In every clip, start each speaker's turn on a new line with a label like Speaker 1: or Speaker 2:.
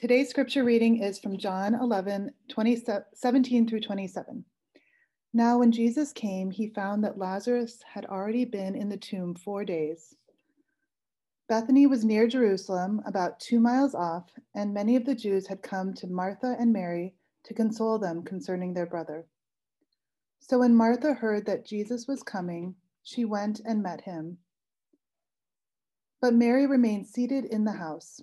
Speaker 1: Today's scripture reading is from John 11, 20, 17 through 27. Now, when Jesus came, he found that Lazarus had already been in the tomb four days. Bethany was near Jerusalem, about two miles off, and many of the Jews had come to Martha and Mary to console them concerning their brother. So when Martha heard that Jesus was coming, she went and met him. But Mary remained seated in the house.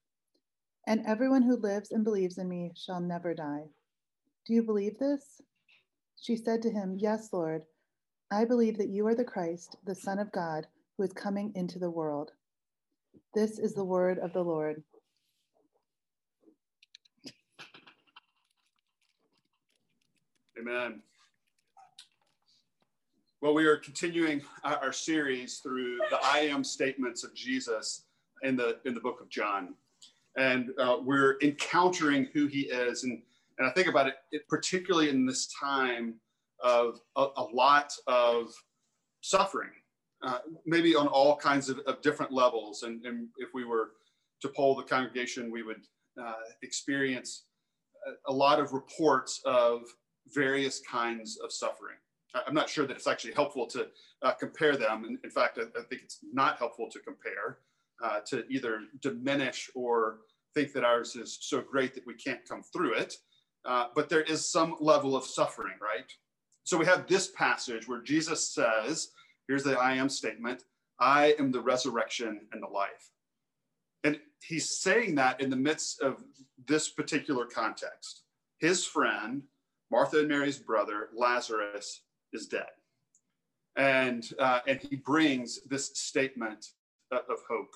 Speaker 1: and everyone who lives and believes in me shall never die. Do you believe this? She said to him, Yes, Lord. I believe that you are the Christ, the Son of God, who is coming into the world. This is the word of the Lord.
Speaker 2: Amen. Well, we are continuing our series through the I am statements of Jesus in the in the book of John and uh, we're encountering who he is. And, and I think about it, it particularly in this time of a, a lot of suffering, uh, maybe on all kinds of, of different levels. And, and, if we were to poll the congregation, we would uh, experience a, lot of reports of various kinds of suffering. I'm not sure that it's actually helpful to uh, compare them. In, in fact, I, I, think it's not helpful to compare uh, to either diminish or think that ours is so great that we can't come through it. Uh, but there is some level of suffering, right? So we have this passage where Jesus says, here's the I am statement I am the resurrection and the life. And he's saying that in the midst of this particular context. His friend, Martha and Mary's brother, Lazarus, is dead. And, uh, and he brings this statement of hope.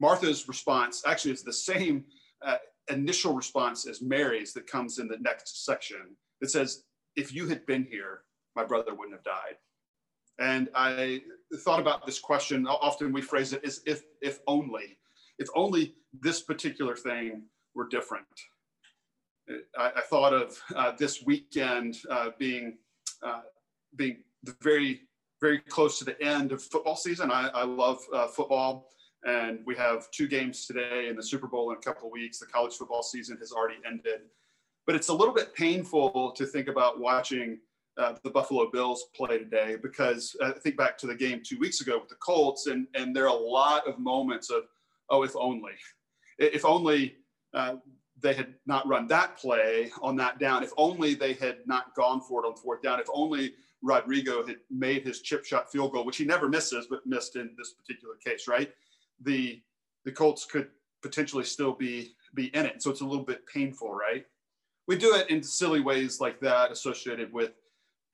Speaker 2: Martha's response actually is the same uh, initial response as Mary's that comes in the next section. It says, If you had been here, my brother wouldn't have died. And I thought about this question. Often we phrase it as if, if only, if only this particular thing were different. I, I thought of uh, this weekend uh, being, uh, being very, very close to the end of football season. I, I love uh, football. And we have two games today and the Super Bowl in a couple weeks. The college football season has already ended. But it's a little bit painful to think about watching uh, the Buffalo Bills play today because I think back to the game two weeks ago with the Colts, and, and there are a lot of moments of, oh, if only. If only uh, they had not run that play on that down. If only they had not gone for it on fourth down. If only Rodrigo had made his chip shot field goal, which he never misses, but missed in this particular case, right? The the Colts could potentially still be be in it. So it's a little bit painful, right? We do it in silly ways like that, associated with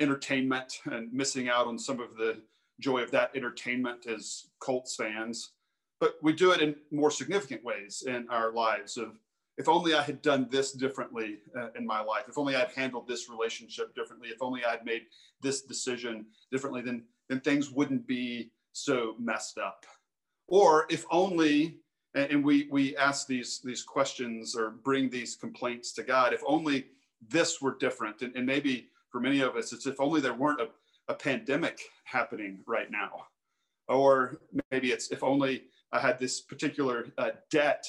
Speaker 2: entertainment and missing out on some of the joy of that entertainment as Colts fans. But we do it in more significant ways in our lives of if only I had done this differently uh, in my life, if only I'd handled this relationship differently, if only I'd made this decision differently, then, then things wouldn't be so messed up. Or if only, and we, we ask these, these questions or bring these complaints to God, if only this were different. And, and maybe for many of us, it's if only there weren't a, a pandemic happening right now. Or maybe it's if only I had this particular uh, debt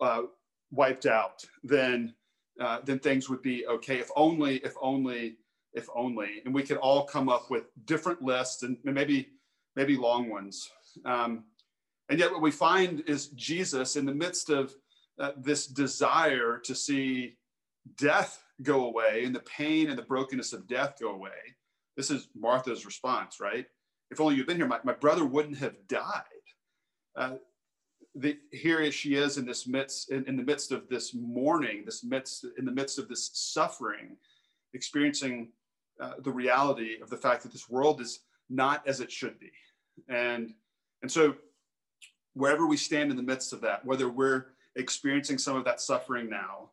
Speaker 2: uh, wiped out, then, uh, then things would be okay. If only, if only, if only. And we could all come up with different lists and maybe, maybe long ones. Um, and yet, what we find is Jesus in the midst of uh, this desire to see death go away and the pain and the brokenness of death go away. This is Martha's response, right? If only you'd been here, my, my brother wouldn't have died. Uh, the, here she is in this midst, in, in the midst of this mourning, this midst, in the midst of this suffering, experiencing uh, the reality of the fact that this world is not as it should be. And, and so wherever we stand in the midst of that, whether we're experiencing some of that suffering now,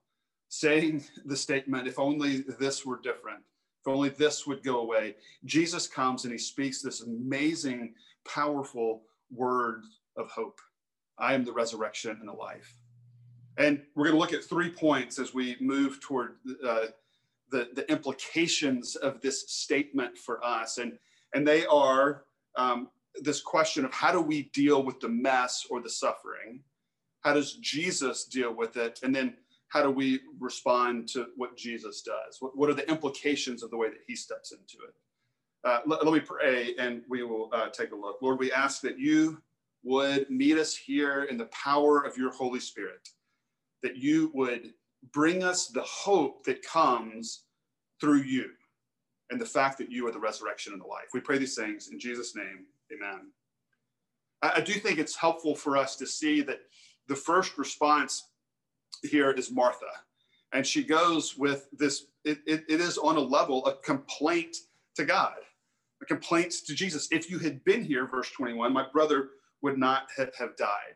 Speaker 2: saying the statement, if only this were different, if only this would go away. Jesus comes and he speaks this amazing, powerful word of hope. I am the resurrection and the life. And we're going to look at three points as we move toward uh, the, the implications of this statement for us. And, and they are um, this question of how do we deal with the mess or the suffering? How does Jesus deal with it? And then how do we respond to what Jesus does? What, what are the implications of the way that he steps into it? Uh, let, let, me pray and we will uh, take a look. Lord, we ask that you would meet us here in the power of your Holy Spirit, that you would bring us the hope that comes through you and the fact that you are the resurrection and the life. We pray these things in Jesus' name. Amen. I, I do think it's helpful for us to see that the first response here is Martha. And she goes with this, it, it, it is on a level, a complaint to God, a complaint to Jesus. If you had been here, verse 21, my brother would not have, died.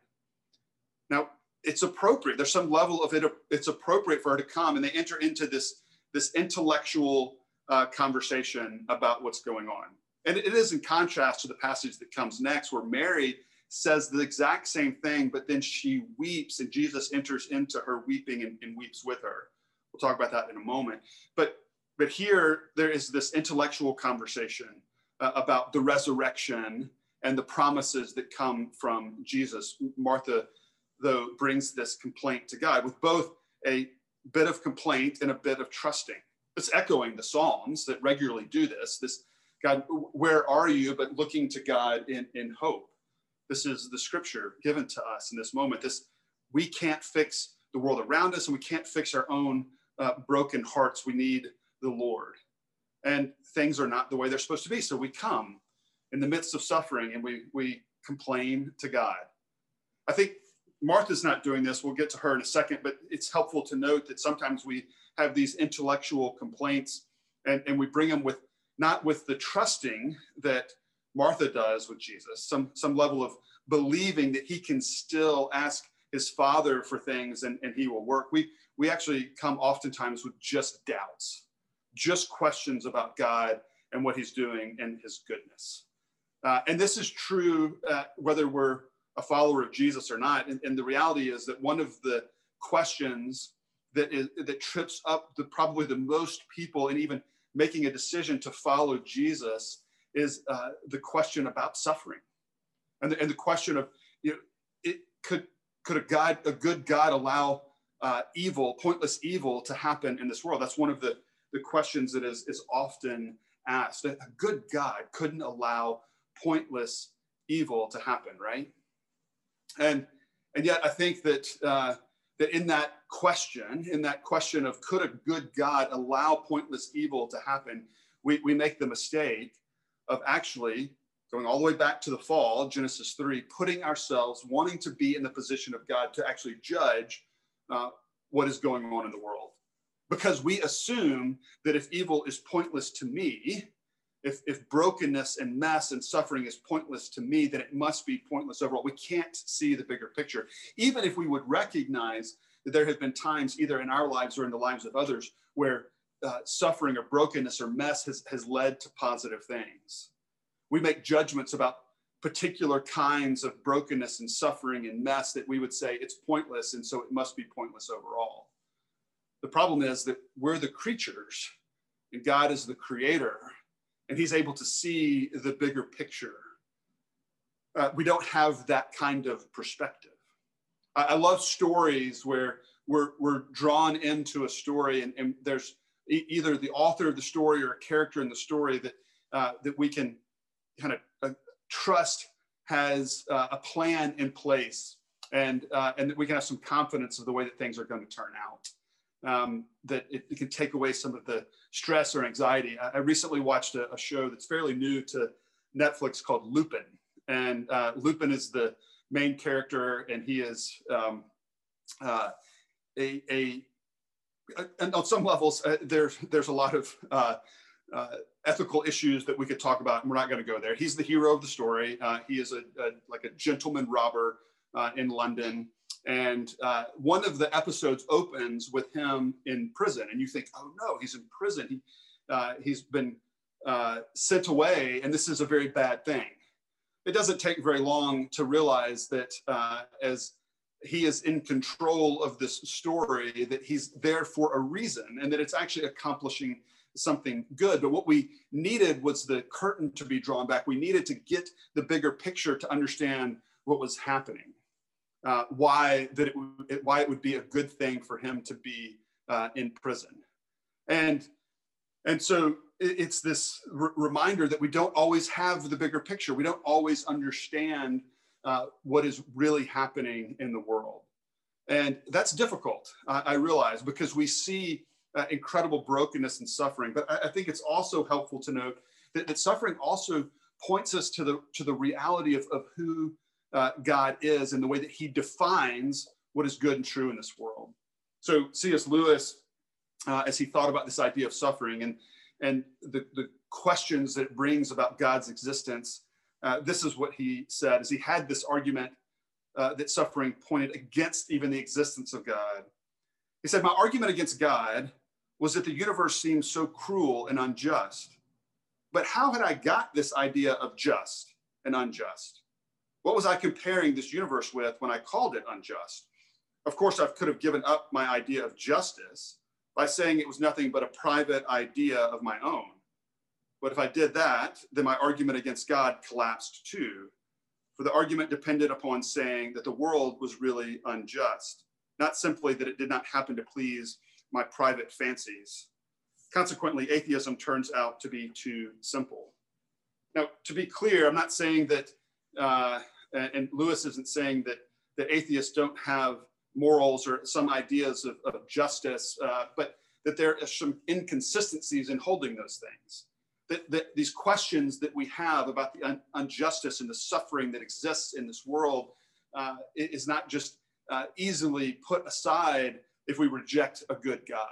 Speaker 2: Now, it's appropriate. There's some level of it. It's appropriate for her to come, and they enter into this this intellectual uh, conversation about what's going on. And it is in contrast to the passage that comes next, where Mary says the exact same thing, but then she weeps, and Jesus enters into her weeping and, and weeps with her. We'll talk about that in a moment. But but here there is this intellectual conversation uh, about the resurrection and the promises that come from Jesus. Martha, though, brings this complaint to God with both a bit of complaint and a bit of trusting. It's echoing the Psalms that regularly do this. This God, where are you? But looking to God in, in hope. This is the scripture given to us in this moment. This we can't fix the world around us, and we can't fix our own uh, broken hearts. We need the Lord, and things are not the way they're supposed to be. So we come in the midst of suffering, and we we complain to God. I think Martha's not doing this. We'll get to her in a second, but it's helpful to note that sometimes we have these intellectual complaints, and, and we bring them with not with the trusting that Martha does with Jesus, some, some level of believing that he can still ask his father for things and, and he will work. We, we actually come oftentimes with just doubts, just questions about God and what he's doing and his goodness. Uh, and this is true uh, whether we're a follower of Jesus or not. And, and, the reality is that one of the questions that is that trips up the probably the most people and even making a decision to follow Jesus is uh, the question about suffering, and the, and the question of you know, it could could a God a good God allow uh, evil, pointless evil, to happen in this world? That's one of the the questions that is is often asked. A good God couldn't allow pointless evil to happen, right? And and yet I think that uh, that in that question, in that question of could a good God allow pointless evil to happen, we, we make the mistake of actually going all the way back to the fall, Genesis 3, putting ourselves, wanting to be in the position of God to actually judge uh, what is going on in the world. Because we assume that if evil is pointless to me, if, if brokenness and mess and suffering is pointless to me, then it must be pointless overall. We can't see the bigger picture. Even if we would recognize that there have been times, either in our lives or in the lives of others, where uh, suffering or brokenness or mess has, has led to positive things. We make judgments about particular kinds of brokenness and suffering and mess that we would say it's pointless and so it must be pointless overall. The problem is that we're the creatures and God is the creator and he's able to see the bigger picture. Uh, we don't have that kind of perspective. I, I love stories where we're, we're drawn into a story and, and there's either the author of the story or a character in the story that uh, that we can kind of uh, trust has uh, a plan in place and uh, and that we can have some confidence of the way that things are going to turn out um, that it, it, can take away some of the stress or anxiety i, I recently watched a, a, show that's fairly new to netflix called lupin and uh, lupin is the main character and he is um, uh, a, a and on some levels, uh, there's there's a lot of uh, uh, ethical issues that we could talk about, and we're not going to go there. He's the hero of the story. Uh, he is a, a, like a gentleman robber uh, in London, And uh, one of the episodes opens with him in prison, and you think, oh no, he's in prison. He, uh, he's been uh, sent away, and this is a very bad thing. It doesn't take very long to realize that uh, as he is in control of this story, that he's there for a reason, and that it's actually accomplishing something good. But what we needed was the curtain to be drawn back. We needed to get the bigger picture to understand what was happening uh, why that it, it, why it would be a good thing for him to be uh, in prison, and and so it, it's this r- reminder that we don't always have the bigger picture. We don't always understand uh, what is really happening in the world, and that's difficult. I realize because we see uh, incredible brokenness and suffering, but I, I, think it's also helpful to note that, that suffering also points us to the to the reality of, of who uh, God is and the way that he defines what is good and true in this world. So C.S. Lewis, uh, as he thought about this idea of suffering and, and the, the questions that it brings about God's existence, uh, this is what he said as he had this argument uh, that suffering pointed against even the existence of God. He said, My argument against God was that the universe seemed so cruel and unjust. But how had I got this idea of just and unjust? What was I comparing this universe with when I called it unjust? Of course, I could have given up my idea of justice by saying it was nothing but a private idea of my own. But if I did that, then my argument against God collapsed too. For the argument depended upon saying that the world was really unjust, not simply that it did not happen to please my private fancies. Consequently, atheism turns out to be too simple. Now, to be clear, I'm not saying that uh, and Lewis isn't saying that that atheists don't have morals or some ideas of, of justice, uh, but that there are some inconsistencies in holding those things. That, that these questions that we have about the un- injustice and the suffering that exists in this world uh, is not just uh, easily put aside if we reject a good God.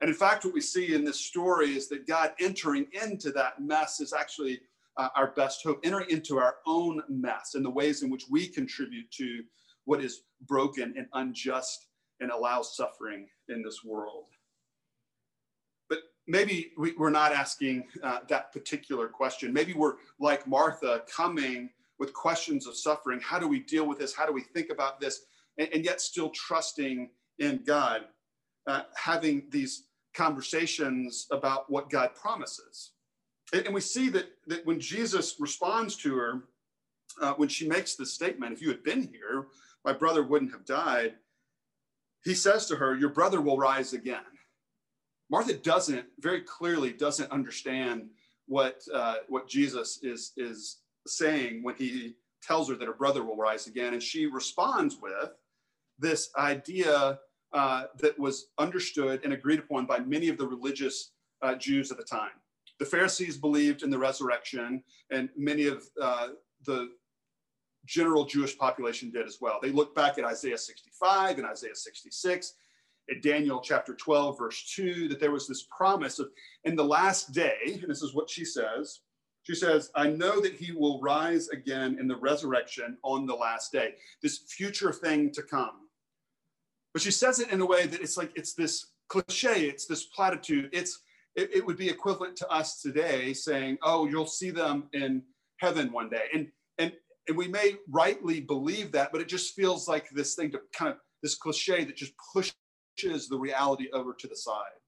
Speaker 2: And in fact, what we see in this story is that God entering into that mess is actually uh, our best hope, entering into our own mess and the ways in which we contribute to what is broken and unjust and allows suffering in this world. But maybe we, are not asking uh, that particular question. Maybe we're like Martha coming with questions of suffering. How do we deal with this? How do we think about this? And, and yet still trusting in God, uh, having these conversations about what God promises. And we see that, that when Jesus responds to her, uh, when she makes this statement, if you had been here, my brother wouldn't have died. He says to her, Your brother will rise again. Martha doesn't, very clearly, doesn't understand what, uh, what Jesus is, is saying when he tells her that her brother will rise again. And she responds with this idea uh, that was understood and agreed upon by many of the religious uh, Jews at the time the Pharisees believed in the resurrection, and many of uh, the general Jewish population did as well. They looked back at Isaiah 65 and Isaiah 66, at Daniel chapter 12, verse 2, that there was this promise of in the last day, and this is what she says. She says, I know that he will rise again in the resurrection on the last day, this future thing to come. But she says it in a way that it's like it's this cliche, it's this platitude, it's it, it would be equivalent to us today saying, oh, you'll see them in heaven one day. And, and, and we may rightly believe that, but it just feels like this thing to kind of this cliche that just pushes the reality over to the side.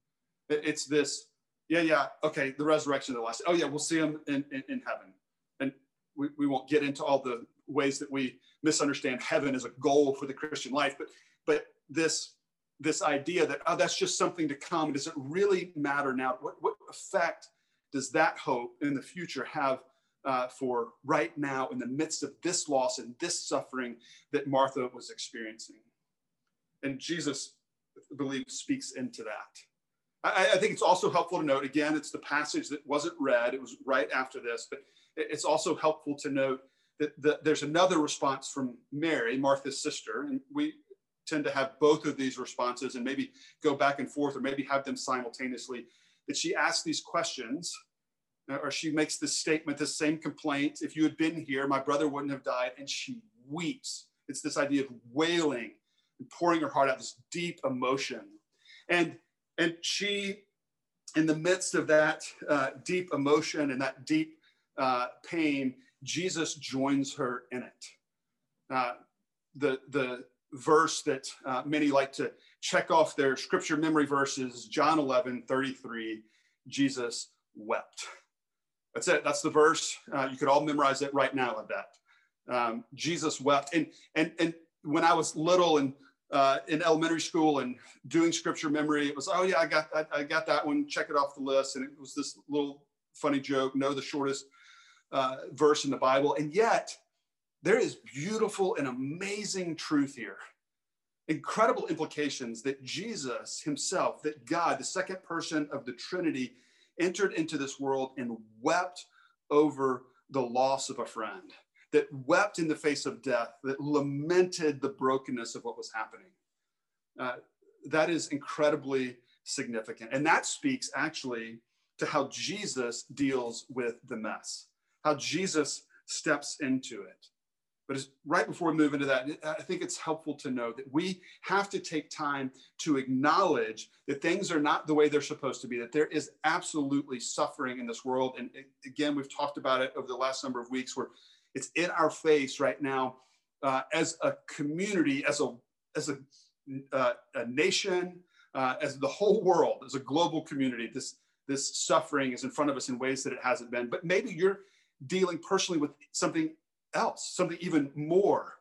Speaker 2: It's this, yeah, yeah, okay, the resurrection of the last. Oh, yeah, we'll see them in, in, in heaven. And we, we won't get into all the ways that we misunderstand heaven as a goal for the Christian life, but but this this idea that oh that's just something to come. Does it really matter now? What, what effect does that hope in the future have uh, for right now in the midst of this loss and this suffering that martha was experiencing? And jesus I believe speaks into that. I, I think it's also helpful to note again it's the passage that wasn't read. It was right after this but it's also helpful to note that the, there's another response from mary martha's sister and we tend to have both of these responses and maybe go back and forth or maybe have them simultaneously. That she asks these questions uh, or she makes this statement, the same complaint. If you had been here, my brother wouldn't have died. And she weeps It's this idea of wailing and pouring her heart out, this deep emotion. And, and she, in the midst of that uh, deep emotion and that deep uh, pain, Jesus joins her in it. Uh, the, the verse that uh, many like to check off their scripture memory verses, John 11, 33, Jesus wept. That's it. That's the verse. Uh, you could all memorize it right now of that. Um, Jesus wept. And, and, and when I was little and uh, in elementary school and doing scripture memory, it was, oh yeah, I got, I, I, got that one. Check it off the list. And it was this little funny joke, know the shortest uh, verse in the Bible. And yet there is beautiful and amazing truth here. Incredible implications that Jesus himself, that God, the second person of the Trinity, entered into this world and wept over the loss of a friend that wept in the face of death, that lamented the brokenness of what was happening. Uh, that is incredibly significant. And that speaks actually to how Jesus deals with the mess, how Jesus steps into it. But right before we move into that, I think it's helpful to know that we have to take time to acknowledge that things are not the way they're supposed to be, that there is absolutely suffering in this world. And again, we've talked about it over the last number of weeks where it's in our face right now uh, as a community, as a as a, uh, a nation, uh, as the whole world, as a global community. This this suffering is in front of us in ways that it hasn't been. But maybe you're dealing personally with something else, something even more.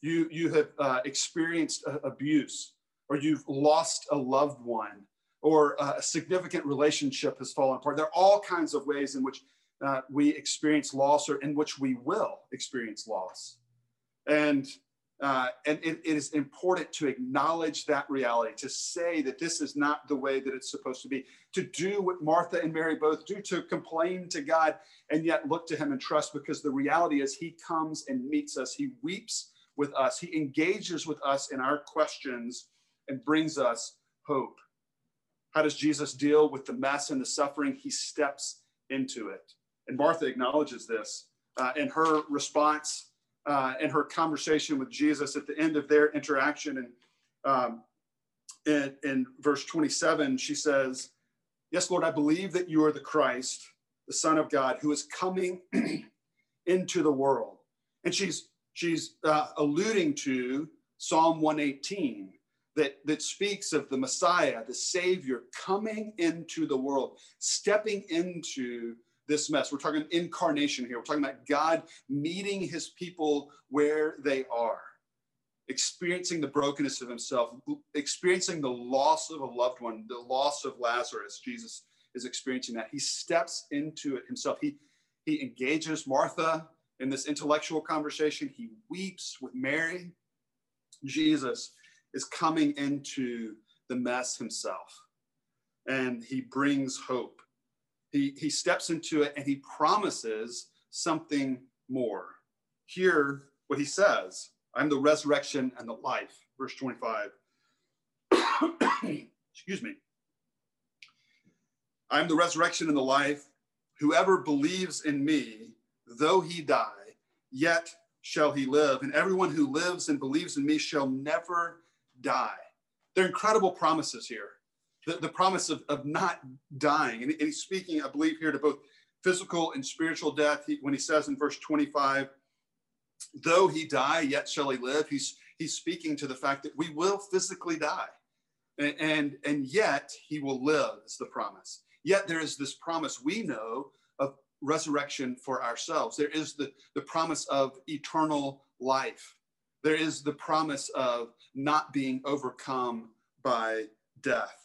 Speaker 2: You you have uh, experienced abuse, or you've lost a loved one, or a significant relationship has fallen apart. There are all kinds of ways in which uh, we experience loss or in which we will experience loss. And, uh, and it, it is important to acknowledge that reality, to say that this is not the way that it's supposed to be, to do what Martha and Mary both do, to complain to God and yet look to Him and trust, because the reality is He comes and meets us, He weeps with us, He engages with us in our questions and brings us hope. How does Jesus deal with the mess and the suffering? He steps into it. And Martha acknowledges this uh, in her response uh, in her conversation with Jesus at the end of their interaction. And um, in, in verse 27, she says, Yes, Lord, I believe that you are the Christ, the Son of God, who is coming into the world. And she's she's uh, alluding to Psalm 118 that, that speaks of the Messiah, the Savior, coming into the world, stepping into this mess. We're talking incarnation here. We're talking about God meeting his people where they are, experiencing the brokenness of himself, experiencing the loss of a loved one, the loss of Lazarus. Jesus is experiencing that. He steps into it himself. He, he engages Martha in this intellectual conversation. He weeps with Mary. Jesus is coming into the mess himself and he brings hope he, he steps into it and he promises something more. Hear what he says I'm the resurrection and the life. Verse 25. Excuse me. I'm the resurrection and the life. Whoever believes in me, though he die, yet shall he live. And everyone who lives and believes in me shall never die. They're incredible promises here the, the promise of, of not dying. And, and he's speaking, I believe, here to both physical and spiritual death. He, when he says in verse 25, though he die, yet shall he live, he's, he's speaking to the fact that we will physically die. And, and, and yet he will live, is the promise. Yet there is this promise we know of resurrection for ourselves. There is the, the promise of eternal life. There is the promise of not being overcome by death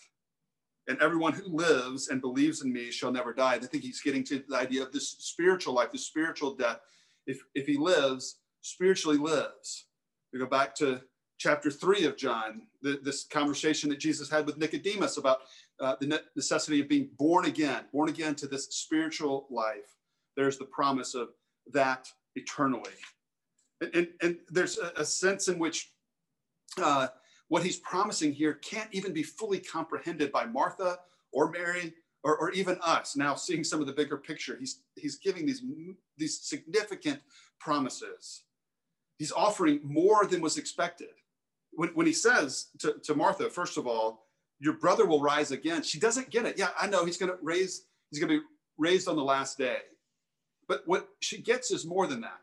Speaker 2: and everyone who lives and believes in me shall never die. I think he's getting to the idea of this spiritual life, the spiritual death. If, if he lives, spiritually lives. We go back to chapter three of John, the, this conversation that Jesus had with Nicodemus about uh, the necessity of being born again, born again to this spiritual life. There's the promise of that eternally. And, and, and there's a, a, sense in which uh, what he's promising here can't even be fully comprehended by Martha or Mary or, or even us now seeing some of the bigger picture. He's, he's giving these, these significant promises. he's offering more than was expected. When, when he says to, to Martha, first of all, your brother will rise again, she doesn't get it. Yeah, I know he's going to raise, he's going to be raised on the last day. But what she gets is more than that.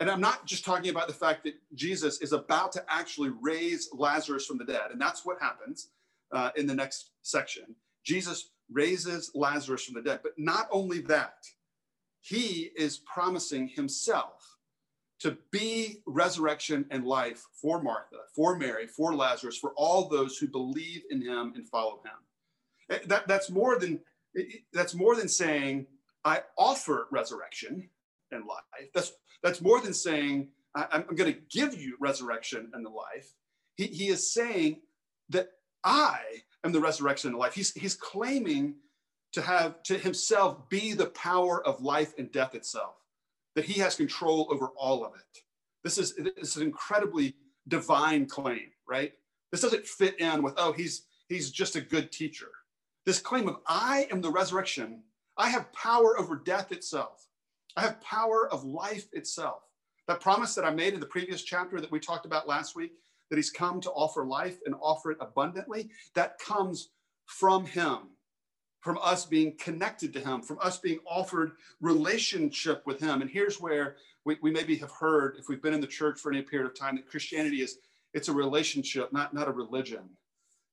Speaker 2: And I'm not just talking about the fact that Jesus is about to actually raise Lazarus from the dead. And that's what happens uh, in the next section. Jesus raises Lazarus from the dead. But not only that, he is promising himself to be resurrection and life for Martha, for Mary, for Lazarus, for all those who believe in him and follow him. Eh, that, that's more than that's more than saying I offer resurrection and life. That's that's more than saying I, am going to give you resurrection and the life. He, he is saying that I am the resurrection and the life. He's he's claiming to have to himself be the power of life and death itself, that he has control over all of it. This is, this is an incredibly divine claim, right? This doesn't fit in with, oh, he's, he's just a good teacher. This claim of, I am the resurrection, I have power over death itself, I have power of life itself. That promise that I made in the previous chapter that we talked about last week, that he's come to offer life and offer it abundantly, that comes from him from us being connected to him, from us being offered relationship with him. And here's where we, we maybe have heard, if we've been in the church for any period of time, that Christianity is it's a relationship, not, not a religion.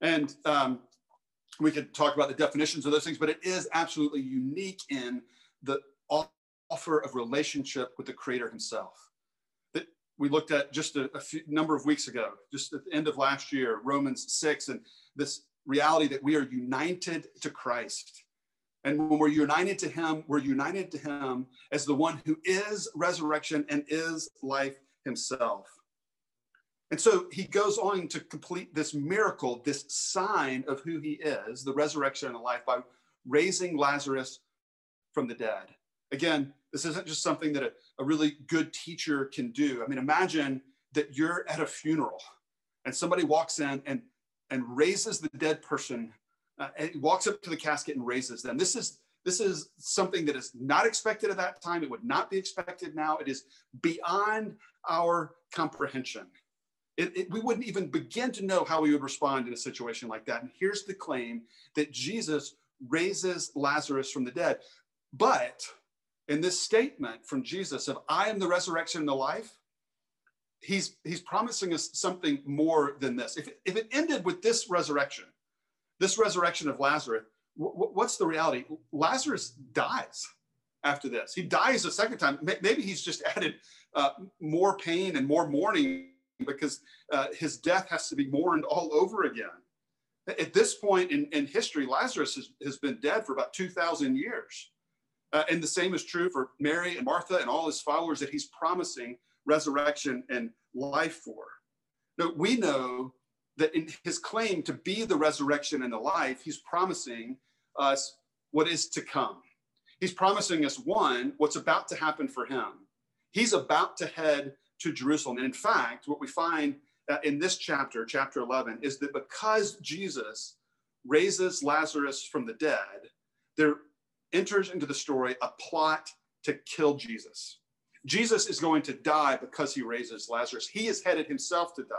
Speaker 2: And um, we could talk about the definitions of those things, but it is absolutely unique in the offer of relationship with the creator himself. That we looked at just a, a few, number of weeks ago, just at the end of last year, Romans 6, and this reality that we are united to Christ. And when we're united to Him, we're united to Him as the one who is resurrection and is life Himself. And so he goes on to complete this miracle, this sign of who he is, the resurrection and the life, by raising Lazarus from the dead. Again, this isn't just something that a, a really good teacher can do. I mean, imagine that you're at a funeral and somebody walks in and and raises the dead person uh, and walks up to the casket and raises them. This is this is something that is not expected at that time. It would not be expected now. It is beyond our comprehension. It, it, we wouldn't even begin to know how we would respond in a situation like that. And here's the claim that Jesus raises Lazarus from the dead. But in this statement from Jesus of I am the resurrection and the life, he's he's promising us something more than this. If, if it ended with this resurrection, this resurrection of Lazarus, w- what's the reality? Lazarus dies after this. He dies a second time. Maybe he's just added uh, more pain and more mourning because uh, his death has to be mourned all over again. At this point in, in history, Lazarus has, has been dead for about 2,000 years. Uh, and the same is true for Mary and Martha and all his followers that he's promising resurrection and life for. No, we know that in his claim to be the resurrection and the life, he's promising us what is to come. He's promising us one, what's about to happen for him. He's about to head to Jerusalem. And in fact, what we find uh, in this chapter, chapter 11, is that because Jesus raises Lazarus from the dead, there enters into the story a plot to kill Jesus. Jesus is going to die because he raises Lazarus. He is headed himself to die.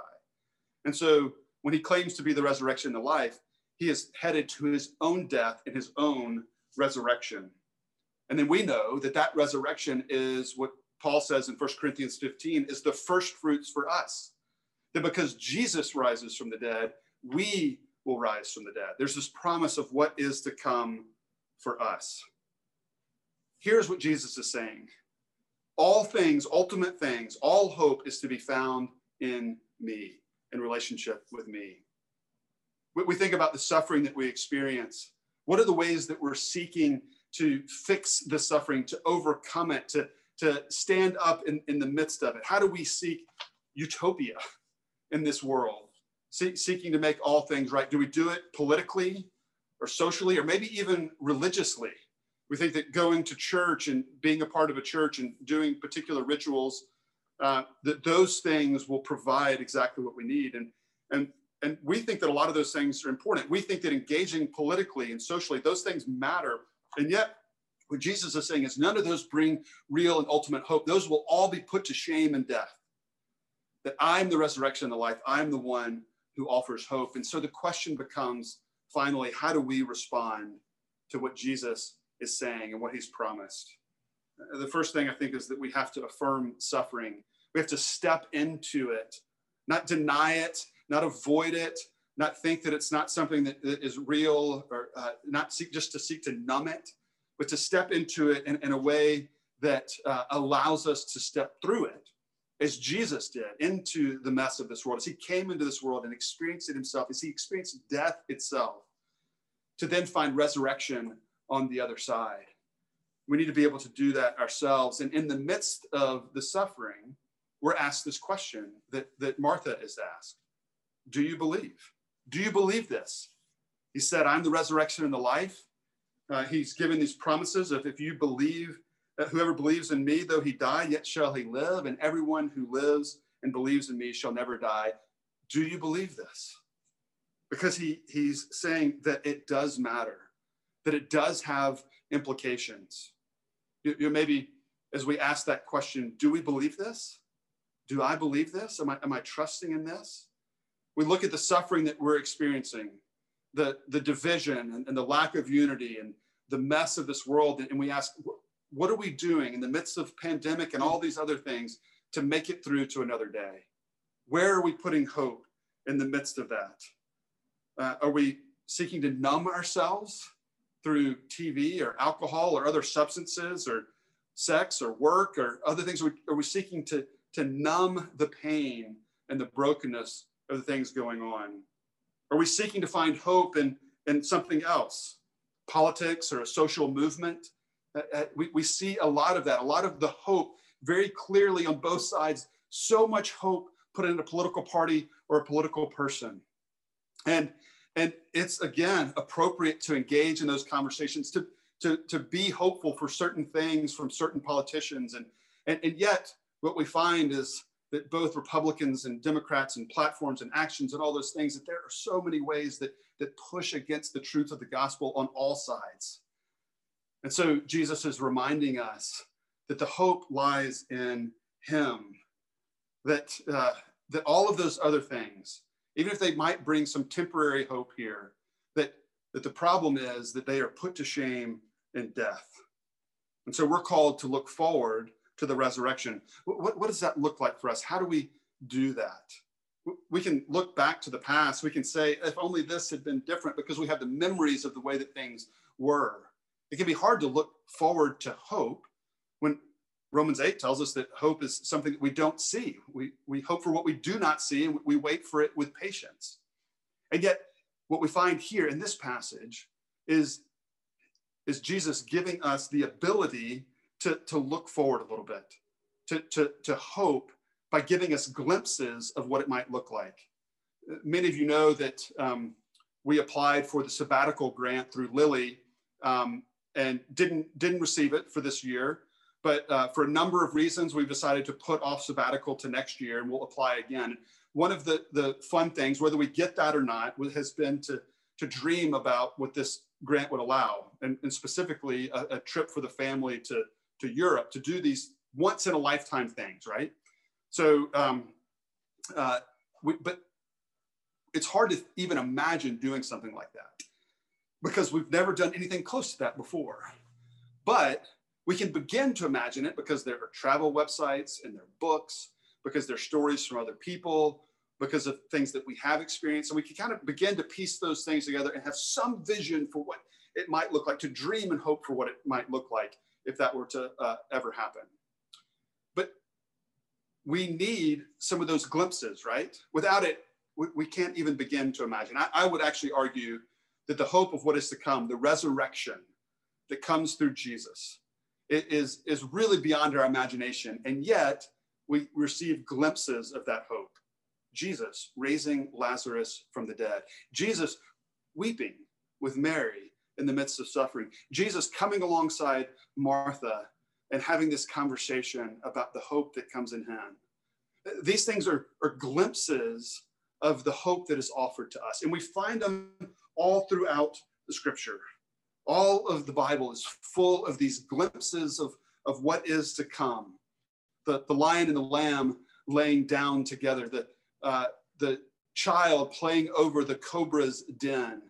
Speaker 2: And so when he claims to be the resurrection and the life, he is headed to his own death and his own resurrection. And then we know that that resurrection is what Paul says in 1 Corinthians 15 is the first fruits for us. That because Jesus rises from the dead, we will rise from the dead. There's this promise of what is to come for us. Here's what Jesus is saying all things, ultimate things, all hope is to be found in me, in relationship with me. We think about the suffering that we experience. What are the ways that we're seeking to fix the suffering, to overcome it, to, to stand up in, in the midst of it? How do we seek utopia in this world, See, seeking to make all things right? Do we do it politically or socially or maybe even religiously? We think that going to church and being a part of a church and doing particular rituals, uh, that those things will provide exactly what we need. And, and, and we think that a lot of those things are important. We think that engaging politically and socially, those things matter. And yet, what Jesus is saying is none of those bring real and ultimate hope. Those will all be put to shame and death. that I'm the resurrection and the life. I'm the one who offers hope. And so the question becomes finally, how do we respond to what Jesus is saying and what he's promised? The first thing I think is that we have to affirm suffering. We have to step into it, not deny it, not avoid it, not think that it's not something that, that is real or uh, not seek, just to seek to numb it, but to step into it in, in a way that uh, allows us to step through it as Jesus did into the mess of this world, as he came into this world and experienced it himself, as he experienced death itself, to then find resurrection on the other side. We need to be able to do that ourselves. And in the midst of the suffering, we're asked this question that, that Martha is asked Do you believe? Do you believe this? He said, I'm the resurrection and the life. Uh, he's given these promises of if you believe, whoever believes in me, though he die, yet shall he live, and everyone who lives and believes in me shall never die. Do you believe this? Because he, he's saying that it does matter, that it does have implications. You, you maybe as we ask that question, do we believe this? Do I believe this? Am I, am I trusting in this? We look at the suffering that we're experiencing, the, the division and, and the lack of unity and the mess of this world, and we ask, what are we doing in the midst of pandemic and all these other things to make it through to another day? Where are we putting hope in the midst of that? Uh, are we seeking to numb ourselves through TV or alcohol or other substances or sex or work or other things? Are we seeking to, to numb the pain and the brokenness of the things going on? Are we seeking to find hope in, in something else, politics or a social movement? Uh, uh, we, we see a lot of that, a lot of the hope very clearly on both sides, so much hope put in a political party or a political person. And, and it's again appropriate to engage in those conversations, to, to, to be hopeful for certain things from certain politicians. And, and, and yet, what we find is that both Republicans and Democrats and platforms and actions and all those things, that there are so many ways that, that push against the truth of the gospel on all sides. And so Jesus is reminding us that the hope lies in him, that, uh, that all of those other things, even if they might bring some temporary hope here, that, that the problem is that they are put to shame in death. And so we're called to look forward to the resurrection. What, what does that look like for us? How do we do that? We can look back to the past. We can say, if only this had been different, because we have the memories of the way that things were. It can be hard to look forward to hope when Romans 8 tells us that hope is something that we don't see. We, we hope for what we do not see and we wait for it with patience. And yet, what we find here in this passage is, is Jesus giving us the ability to, to look forward a little bit, to, to, to hope by giving us glimpses of what it might look like. Many of you know that um, we applied for the sabbatical grant through Lilly um, and didn't, didn't receive it for this year. But uh, for a number of reasons, we've decided to put off sabbatical to next year and we'll apply again. One of the, the fun things, whether we get that or not, has been to, to dream about what this grant would allow, and, and specifically a, a trip for the family to, to Europe to do these once in a lifetime things, right? So, um, uh, we, but it's hard to even imagine doing something like that because we've never done anything close to that before. But we can begin to imagine it because there are travel websites and there are books, because there are stories from other people, because of things that we have experienced. And we can kind of begin to piece those things together and have some vision for what it might look like, to dream and hope for what it might look like if that were to uh, ever happen. But we need some of those glimpses, right? Without it, we, we can't even begin to imagine. I, I, would actually argue that the hope of what is to come, the resurrection that comes through Jesus, is, is really beyond our imagination. And yet, we receive glimpses of that hope. Jesus raising Lazarus from the dead, Jesus weeping with Mary in the midst of suffering. Jesus coming alongside Martha and having this conversation about the hope that comes in him. These things are, are glimpses of the hope that is offered to us. And we find them all throughout the scripture. All of the Bible is full of these glimpses of, of what is to come. The, the lion and the lamb laying down together, the, uh, the child playing over the cobra's den,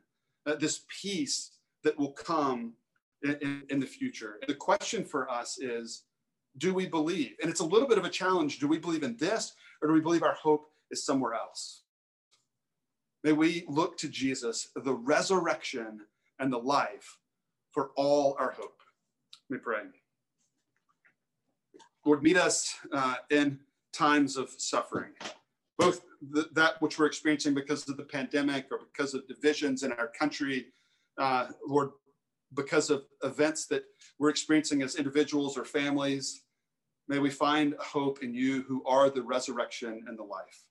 Speaker 2: uh, this peace that will come in, in, in the future. The question for us is do we believe? And it's a little bit of a challenge. Do we believe in this or do we believe our hope is somewhere else? May we look to Jesus, the resurrection and the life for all our hope. Let me pray. Lord, meet us uh, in times of suffering, both the, that which we're experiencing because of the pandemic or because of divisions in our country. Uh, Lord, because of events that we're experiencing as individuals or families. May we find hope in you who are the resurrection and the life.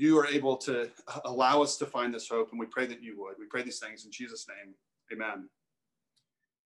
Speaker 2: You are able to allow us to find this hope, and we pray that you would. We pray these things in Jesus' name. Amen.